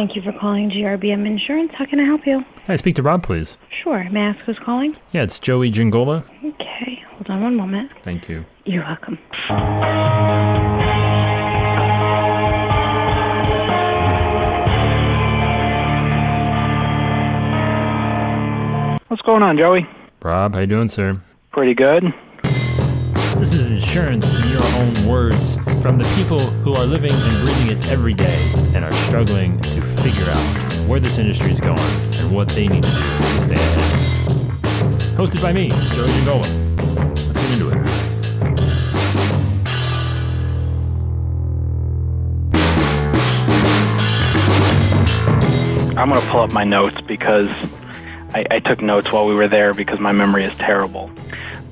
Thank you for calling GRBM Insurance. How can I help you? Can I speak to Rob, please? Sure. May I ask who's calling? Yeah, it's Joey Giangola. Okay. Hold on one moment. Thank you. You're welcome. What's going on, Joey? Rob, how you doing, sir? Pretty good. This is insurance in your own words from the people who are living and breathing it every day and are struggling to figure out where this industry is going and what they need to do to stay ahead. Hosted by me, Joey Giangola. Let's get into it. I'm going to pull up my notes because I, I took notes while we were there because my memory is terrible.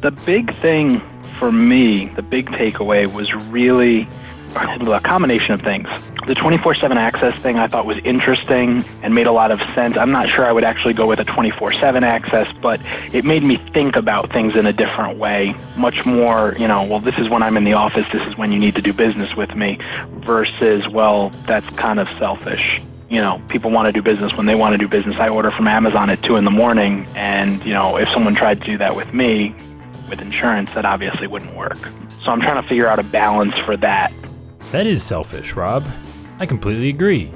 The big thing for me, the big takeaway was really a combination of things. The 24 7 access thing I thought was interesting and made a lot of sense. I'm not sure I would actually go with a 24 7 access, but it made me think about things in a different way. Much more, you know, well, this is when I'm in the office, this is when you need to do business with me, versus, well, that's kind of selfish. You know, people want to do business when they want to do business. I order from Amazon at 2 in the morning, and, you know, if someone tried to do that with me, with insurance, that obviously wouldn't work. So I'm trying to figure out a balance for that. That is selfish, Rob. I completely agree.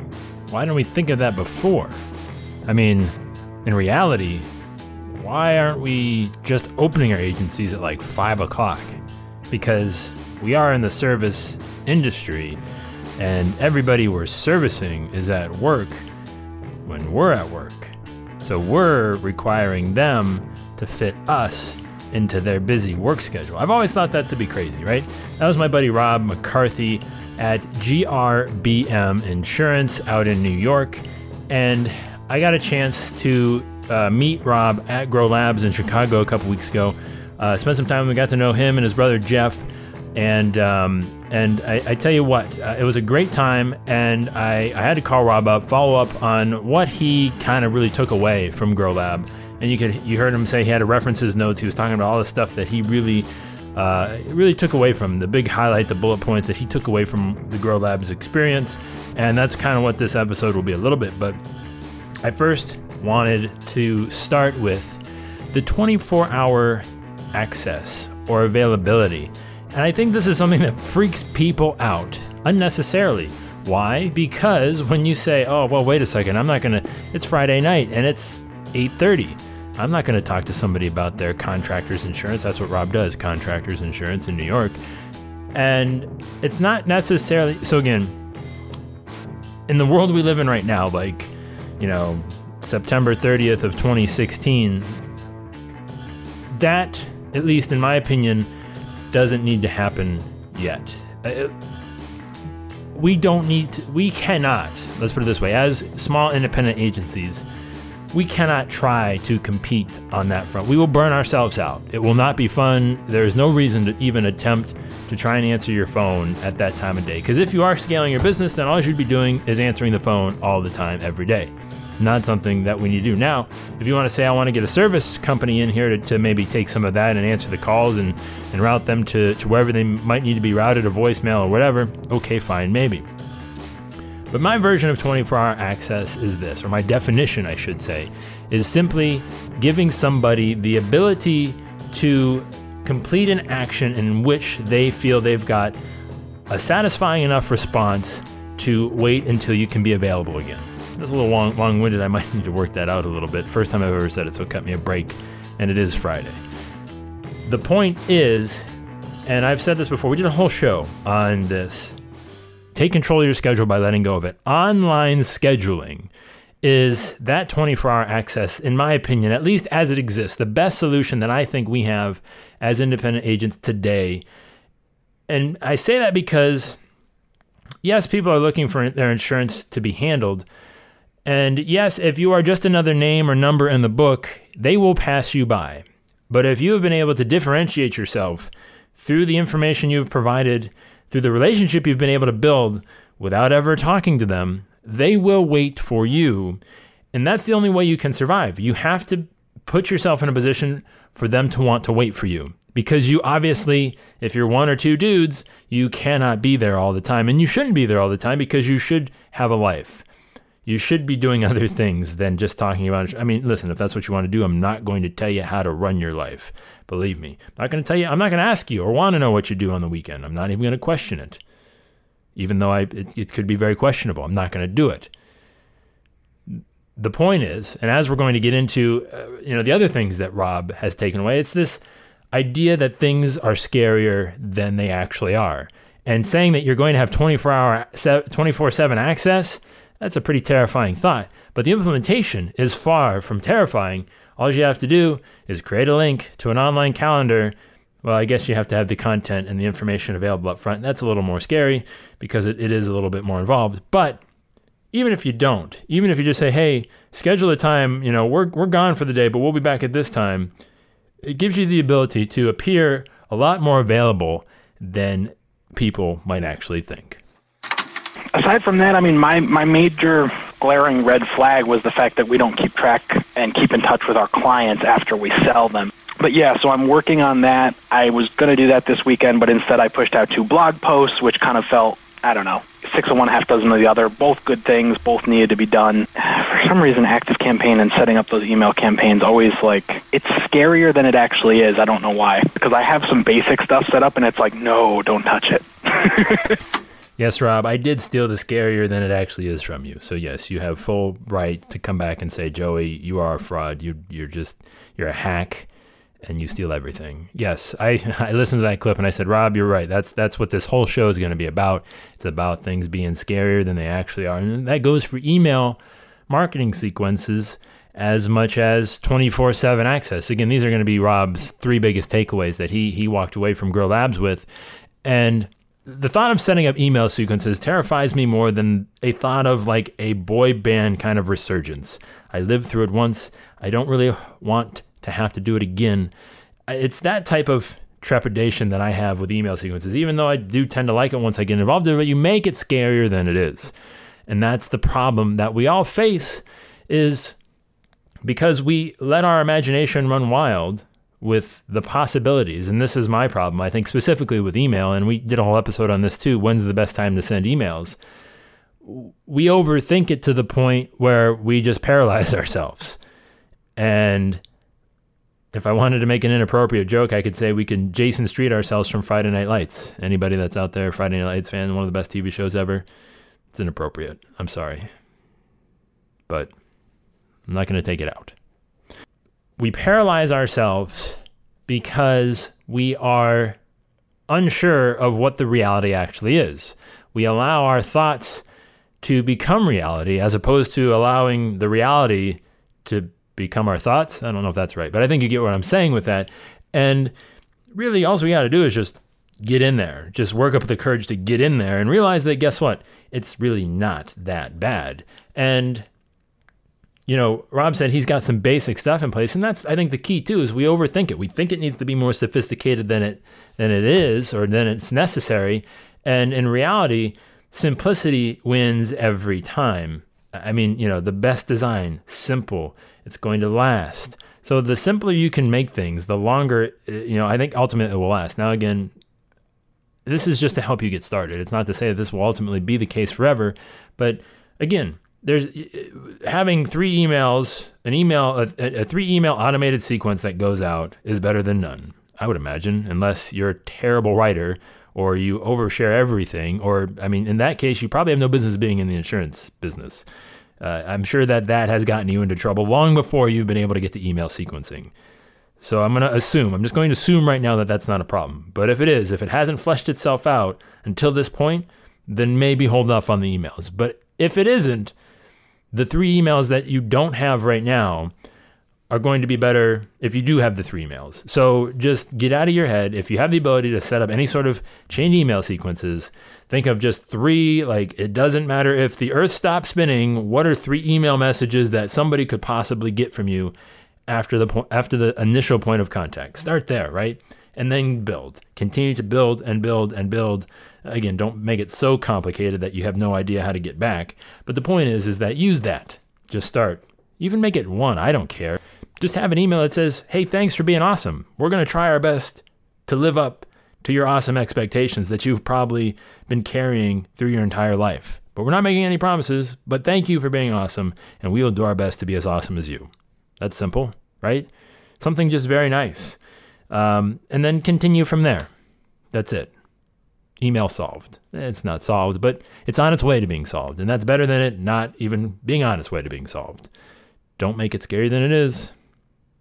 Why didn't we think of that before? I mean, in reality, why aren't we just opening our agencies at like 5 o'clock? Because we are in the service industry, and everybody we're servicing is at work when we're at work. So we're requiring them to fit us into their busy work schedule. I've always thought that to be crazy, right? That was my buddy Rob McCarthy at GRBM Insurance out in New York. And I got a chance to uh, meet Rob at Grow Labs in Chicago a couple weeks ago. Uh, spent some time, we got to know him and his brother Jeff. And um, and I, I tell you what, uh, it was a great time, and I, I had to call Rob up, follow up on what he kind of really took away from Grow Lab and you could you heard him say he had to reference his notes. He was talking about all the stuff that he really uh, it really took away from the big highlight, the bullet points that he took away from the Grow Labs experience, and that's kind of what this episode will be a little bit. But I first wanted to start with the 24-hour access or availability, and I think this is something that freaks people out unnecessarily. Why? Because when you say, "Oh, well, wait a second, I'm not gonna," it's Friday night and it's 8:30. I'm not going to talk to somebody about their contractor's insurance. That's what Rob does, contractor's insurance in New York. And it's not necessarily so again, in the world we live in right now, like, you know, September 30th of 2016, that, at least in my opinion, doesn't need to happen yet. Uh, we don't need to, we cannot, let's put it this way, as small independent agencies, we cannot try to compete on that front. We will burn ourselves out. It will not be fun. There is no reason to even attempt to try and answer your phone at that time of day. Because if you are scaling your business, then all you should be doing is answering the phone all the time, every day. Not something that we need to do. Now, if you want to say, I want to get a service company in here to, to maybe take some of that and answer the calls and, and route them to, to wherever they might need to be routed, or voicemail or whatever, okay, fine, maybe. But my version of 24 hour access is this, or my definition, I should say, is simply giving somebody the ability to complete an action in which they feel they've got a satisfying enough response to wait until you can be available again. That's a little long, long-winded. I might need to work that out a little bit. First time I've ever said it, so it cut me a break. And it is Friday. The point is, and I've said this before, we did a whole show on this. Take control of your schedule by letting go of it. Online scheduling is that 24 hour access, in my opinion, at least as it exists, the best solution that I think we have as independent agents today. And I say that because, yes, people are looking for their insurance to be handled. And yes, if you are just another name or number in the book, they will pass you by. But if you have been able to differentiate yourself through the information you've provided, through the relationship you've been able to build without ever talking to them, they will wait for you. And that's the only way you can survive. You have to put yourself in a position for them to want to wait for you. Because you obviously, if you're one or two dudes, you cannot be there all the time. And you shouldn't be there all the time because you should have a life. You should be doing other things than just talking about. I mean, listen, if that's what you want to do, I'm not going to tell you how to run your life. Believe me, I'm not going to tell you. I'm not going to ask you or want to know what you do on the weekend. I'm not even going to question it, even though I it, it could be very questionable. I'm not going to do it. The point is, and as we're going to get into, uh, you know, the other things that Rob has taken away, it's this idea that things are scarier than they actually are. And saying that you're going to have 24 hour 24/7 access, that's a pretty terrifying thought. But the implementation is far from terrifying. All you have to do is create a link to an online calendar. Well, I guess you have to have the content and the information available up front. That's a little more scary because it, it is a little bit more involved. But even if you don't, even if you just say, hey, schedule a time, you know, we're, we're gone for the day, but we'll be back at this time, it gives you the ability to appear a lot more available than people might actually think. Aside from that, I mean, my, my major glaring red flag was the fact that we don't keep track and keep in touch with our clients after we sell them. But yeah, so I'm working on that. I was going to do that this weekend, but instead I pushed out two blog posts, which kind of felt, I don't know, six of one, half dozen of the other. Both good things, both needed to be done. For some reason, Active Campaign and setting up those email campaigns always like it's scarier than it actually is. I don't know why. Because I have some basic stuff set up, and it's like, no, don't touch it. yes, Rob, I did steal the scarier than it actually is from you. So yes, you have full right to come back and say, Joey, you are a fraud. You you're just you're a hack and you steal everything. Yes, I, I listened to that clip and I said, Rob, you're right. That's that's what this whole show is going to be about. It's about things being scarier than they actually are, and that goes for email marketing sequences as much as 24/7 access. Again, these are going to be Rob's three biggest takeaways that he he walked away from Grow Labs with, and the thought of setting up email sequences terrifies me more than a thought of like a boy band kind of resurgence. I lived through it once. I don't really want to have to do it again. It's that type of trepidation that I have with email sequences, even though I do tend to like it once I get involved in it, but you make it scarier than it is. And that's the problem that we all face is because we let our imagination run wild with the possibilities. And this is my problem, I think, specifically with email. And we did a whole episode on this too. When's the best time to send emails? We overthink it to the point where we just paralyze ourselves. And if I wanted to make an inappropriate joke, I could say we can Jason Street ourselves from Friday Night Lights. Anybody that's out there, Friday Night Lights fan, one of the best TV shows ever. It's inappropriate. I'm sorry. But I'm not going to take it out. We paralyze ourselves because we are unsure of what the reality actually is. We allow our thoughts to become reality as opposed to allowing the reality to become our thoughts. I don't know if that's right, but I think you get what I'm saying with that. And really, all we got to do is just get in there, just work up the courage to get in there and realize that guess what? It's really not that bad. And you know, Rob said he's got some basic stuff in place, and that's I think the key too is we overthink it. We think it needs to be more sophisticated than it than it is or than it's necessary. And in reality, simplicity wins every time. I mean, you know, the best design, simple, it's going to last. So the simpler you can make things, the longer, uh, you know, I think ultimately it will last. Now, again, this is just to help you get started. It's not to say that this will ultimately be the case forever, but again, there's having three emails, an email, a, a three email automated sequence that goes out is better than none. I would imagine, unless you're a terrible writer or you overshare everything, or I mean, in that case, you probably have no business being in the insurance business. Uh, I'm sure that that has gotten you into trouble long before you've been able to get to email sequencing. So I'm going to assume, I'm just going to assume right now that that's not a problem. But if it is, if it hasn't fleshed itself out until this point, then maybe hold off on the emails. But if it isn't, the three emails that you don't have right now are going to be better if you do have the three emails. So just get out of your head. If you have the ability to set up any sort of chain email sequences, think of just three. Like it doesn't matter if the earth stops spinning, what are three email messages that somebody could possibly get from you after the po- after the initial point of contact? Start there, right? And then build. Continue to build and build and build. Again, don't make it so complicated that you have no idea how to get back. But the point is is that use that. Just start. Even make it one. I don't care just have an email that says, Hey, thanks for being awesome. We're going to try our best to live up to your awesome expectations that you've probably been carrying through your entire life. but we're not making any promises. But thank you for being awesome, and we will do our best to be as awesome as you. That's simple, right? Something just very nice. Um, and then continue from there. That's it. Email solved. It's not solved, but it's on its way to being solved. And that's better than it not even being on its way to being solved. Don't make it scarier than it is.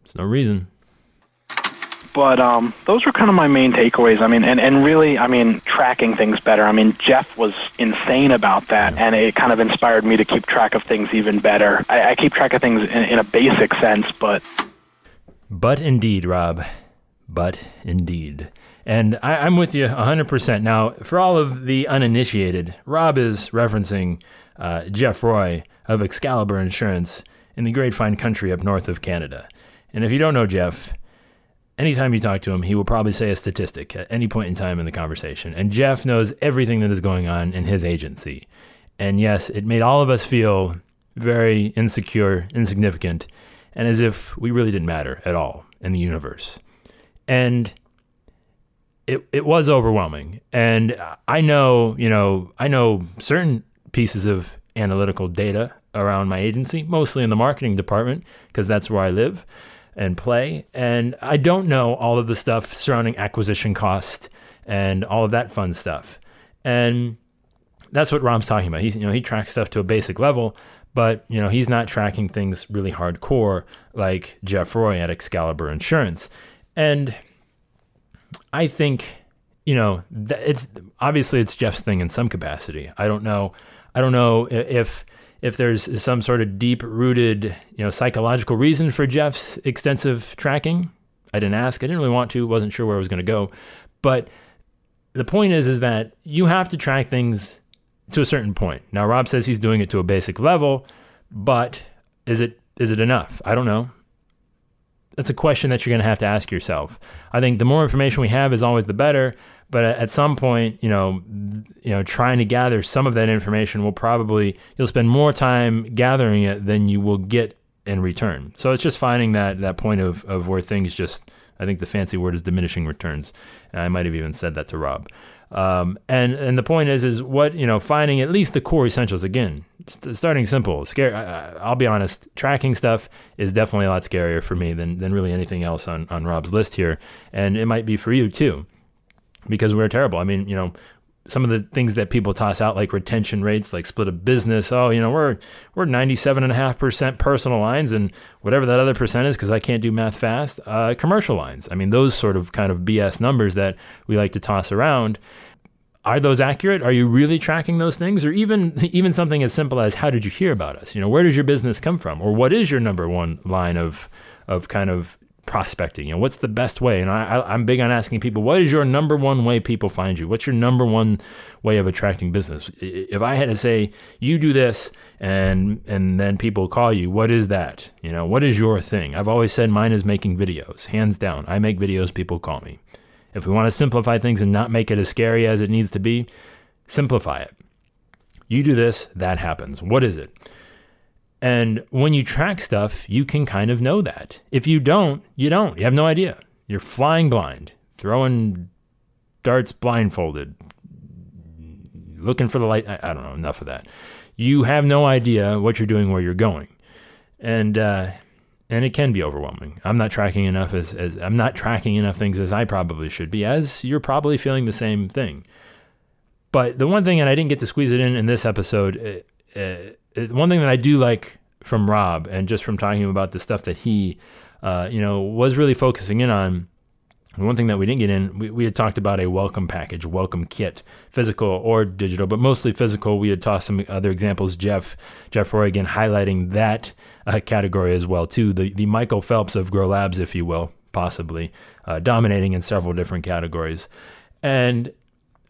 There's no reason. But um, those were kind of my main takeaways. I mean, and, and really, I mean, tracking things better. I mean, Jeff was insane about that, and it kind of inspired me to keep track of things even better. I, I keep track of things in, in a basic sense, but. But indeed, Rob. But indeed. And I, am with you 100%. Now, for all of the uninitiated, Rob is referencing uh, Jeff Roy of Excalibur Insurance in the great fine country up north of Canada. And if you don't know Jeff, anytime you talk to him, he will probably say a statistic at any point in time in the conversation. And Jeff knows everything that is going on in his agency. And yes, it made all of us feel very insecure, insignificant, and as if we really didn't matter at all in the universe. And it, it was overwhelming. And I know, you know, I know certain pieces of analytical data around my agency, mostly in the marketing department, because that's where I live and play. And I don't know all of the stuff surrounding acquisition cost and all of that fun stuff. And that's what Rob's talking about. He's, you know, he tracks stuff to a basic level, but you know, he's not tracking things really hardcore like Jeff Roy at Excalibur Insurance. And I think, you know, it's obviously it's Jeff's thing in some capacity. I don't know. I don't know if if there's some sort of deep rooted, you know, psychological reason for Jeff's extensive tracking. I didn't ask. I didn't really want to. wasn't sure where I was going to go. But the point is, is that you have to track things to a certain point. Now, Rob says he's doing it to a basic level, but is it is it enough? I don't know. That's a question that you're going to have to ask yourself. I think the more information we have is always the better, but at some point, you know, you know, trying to gather some of that information will probably you'll spend more time gathering it than you will get in return. So it's just finding that that point of of where things just I think the fancy word is diminishing returns. I might have even said that to Rob. Um, and and the point is is what you know finding at least the core essentials again. St- starting simple, scary. I, will be honest. Tracking stuff is definitely a lot scarier for me than than really anything else on on Rob's list here, and it might be for you too because we're terrible. I mean, you know, some of the things that people toss out like retention rates, like split of business. Oh, you know, we're we're ninety seven and a half percent personal lines and whatever that other percent is, because I can't do math fast. Uh, commercial lines. I mean, those sort of kind of BS numbers that we like to toss around. Are those accurate? Are you really tracking those things, or even even something as simple as how did you hear about us? You know, where does your business come from, or what is your number one line of of kind of prospecting? You know, what's the best way? And I, I'm big on asking people, what is your number one way people find you? What's your number one way of attracting business? If I had to say, you do this, and and then people call you, what is that? You know, what is your thing? I've always said mine is making videos, hands down. I make videos, people call me. If we want to simplify things and not make it as scary as it needs to be, simplify it. You do this, that happens. What is it? And when you track stuff, you can kind of know that. If you don't, you don't. You have no idea. You're flying blind, throwing darts blindfolded, looking for the light. I, I don't know, enough of that. You have no idea what you're doing, where you're going. And, uh, and it can be overwhelming. I'm not tracking enough as, as I'm not tracking enough things as I probably should be, as you're probably feeling the same thing. But the one thing, and I didn't get to squeeze it in in this episode, uh, uh, one thing that I do like from Rob and just from talking about the stuff that he, uh, you know, was really focusing in on. One thing that we didn't get in, we, we had talked about a welcome package, welcome kit, physical or digital, but mostly physical. We had tossed some other examples. Jeff, Jeff Roy again highlighting that uh, category as well too. The the Michael Phelps of Grow Labs, if you will, possibly uh, dominating in several different categories. And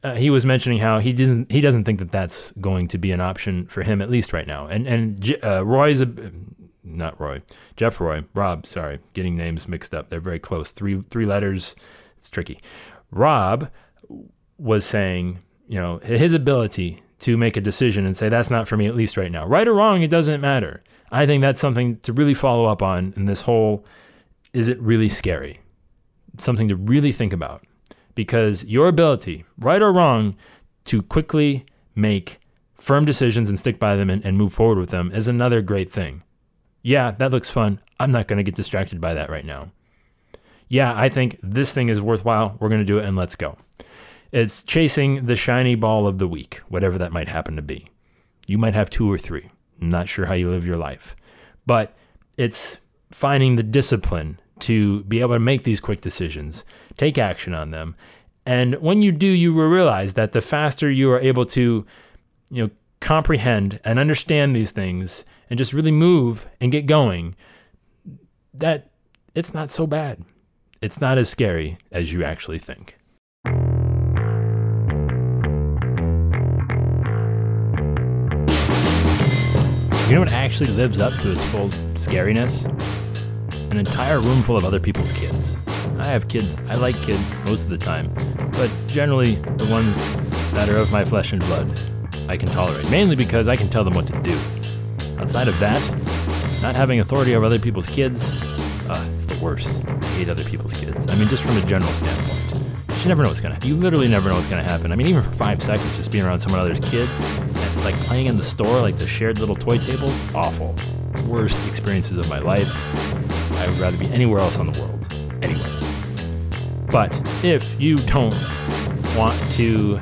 uh, he was mentioning how he doesn't he doesn't think that that's going to be an option for him at least right now. And and uh, Roy's a not Roy, Jeff Roy, Rob. Sorry, getting names mixed up. They're very close. Three three letters. It's tricky. Rob was saying, you know, his ability to make a decision and say that's not for me at least right now. Right or wrong, it doesn't matter. I think that's something to really follow up on in this whole. Is it really scary? Something to really think about because your ability, right or wrong, to quickly make firm decisions and stick by them and, and move forward with them is another great thing. Yeah, that looks fun. I'm not going to get distracted by that right now. Yeah, I think this thing is worthwhile. We're going to do it and let's go. It's chasing the shiny ball of the week, whatever that might happen to be. You might have two or three. I'm not sure how you live your life, but it's finding the discipline to be able to make these quick decisions, take action on them. And when you do, you will realize that the faster you are able to, you know, comprehend and understand these things and just really move and get going, that it's not so bad. It's not as scary as you actually think. You know what actually lives up to its full scariness? An entire room full of other people's kids. I have kids, I like kids most of the time, but generally the ones that are of my flesh and blood I can tolerate, mainly because I can tell them what to do. Outside of that, not having authority over other people's kids, uh, it's the worst. I hate other people's kids. I mean, just from a general standpoint. You never know what's gonna. Happen. You literally never know what's gonna happen. I mean, even for five seconds, just being around someone else's kid, and, like playing in the store, like the shared little toy tables, awful. Worst experiences of my life. Would rather be anywhere else on the world. Anywhere. But if you don't want to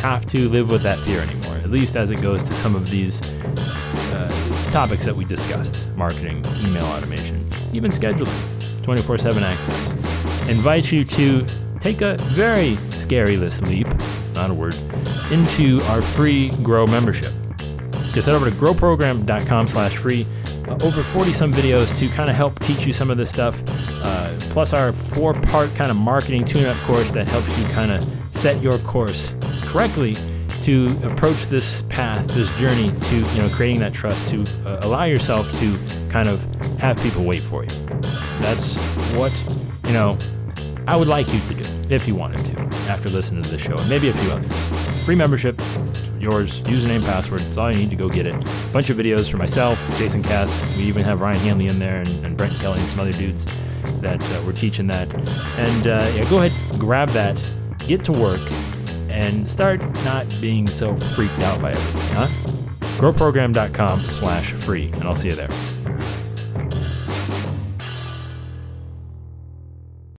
have to live with that fear anymore, at least as it goes to some of these uh, topics that we discussed marketing, email automation, even scheduling, 24 7 access, invite you to take a very scary list leap, it's not a word, into our free Grow membership. Just head over to growprogram.com slash free. Uh, over 40 some videos to kind of help teach you some of this stuff, uh, plus our four part kind of marketing tune up course that helps you kind of set your course correctly to approach this path, this journey to you know creating that trust, to uh, allow yourself to kind of have people wait for you. That's what you know I would like you to do if you wanted to after listening to the show, and maybe a few others. Free membership, yours, username, password. It's all you need to go get it. A bunch of videos for myself, Jason Cass. We even have Ryan Hanley in there and, and Brent Kelly and some other dudes that uh, we're teaching that. And uh, yeah, go ahead, grab that, get to work, and start not being so freaked out by everything, huh? Growprogram.com slash free, and I'll see you there.